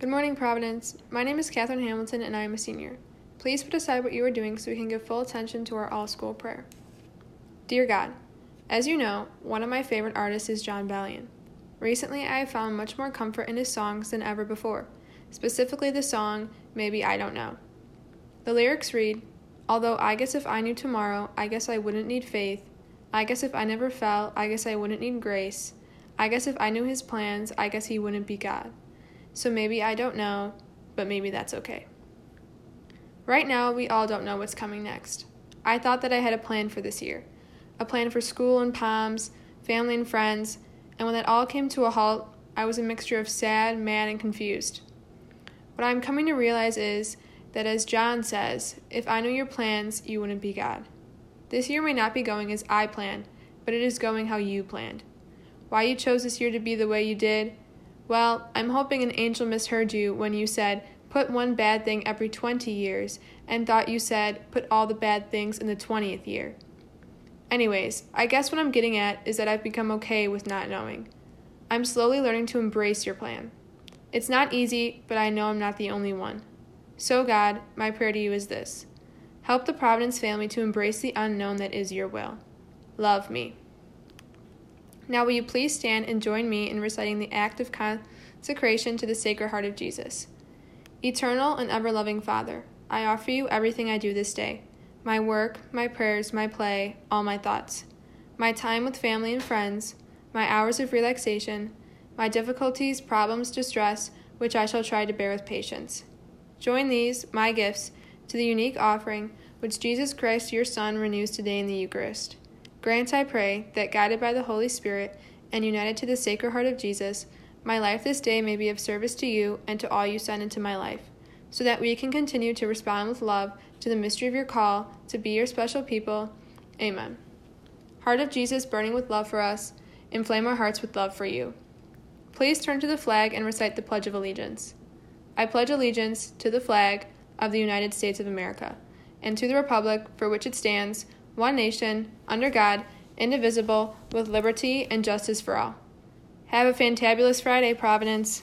Good morning, Providence. My name is Catherine Hamilton and I am a senior. Please put aside what you are doing so we can give full attention to our all school prayer. Dear God, as you know, one of my favorite artists is Jon Bellion. Recently, I have found much more comfort in his songs than ever before, specifically the song Maybe I Don't Know. The lyrics read Although I guess if I knew tomorrow, I guess I wouldn't need faith. I guess if I never fell, I guess I wouldn't need grace. I guess if I knew his plans, I guess he wouldn't be God. So maybe I don't know, but maybe that's okay. Right now, we all don't know what's coming next. I thought that I had a plan for this year a plan for school and Palms, family and friends, and when that all came to a halt, I was a mixture of sad, mad, and confused. What I'm coming to realize is that, as Jon says, if I knew your plans, you wouldn't be God. This year may not be going as I planned, but it is going how you planned. Why you chose this year to be the way you did, well, I'm hoping an angel misheard you when you said, put one bad thing every 20 years, and thought you said, put all the bad things in the 20th year. Anyways, I guess what I'm getting at is that I've become okay with not knowing. I'm slowly learning to embrace your plan. It's not easy, but I know I'm not the only one. So, God, my prayer to you is this Help the Providence family to embrace the unknown that is your will. Love me. Now, will you please stand and join me in reciting the act of consecration to the Sacred Heart of Jesus? Eternal and ever loving Father, I offer you everything I do this day my work, my prayers, my play, all my thoughts, my time with family and friends, my hours of relaxation, my difficulties, problems, distress, which I shall try to bear with patience. Join these, my gifts, to the unique offering which Jesus Christ, your Son, renews today in the Eucharist. Grant, I pray, that guided by the Holy Spirit and united to the Sacred Heart of Jesus, my life this day may be of service to you and to all you send into my life, so that we can continue to respond with love to the mystery of your call to be your special people. Amen. Heart of Jesus, burning with love for us, inflame our hearts with love for you. Please turn to the flag and recite the Pledge of Allegiance. I pledge allegiance to the flag of the United States of America and to the Republic for which it stands one nation, under God, indivisible, with liberty and justice for all. Have a fantabulous Friday, Providence.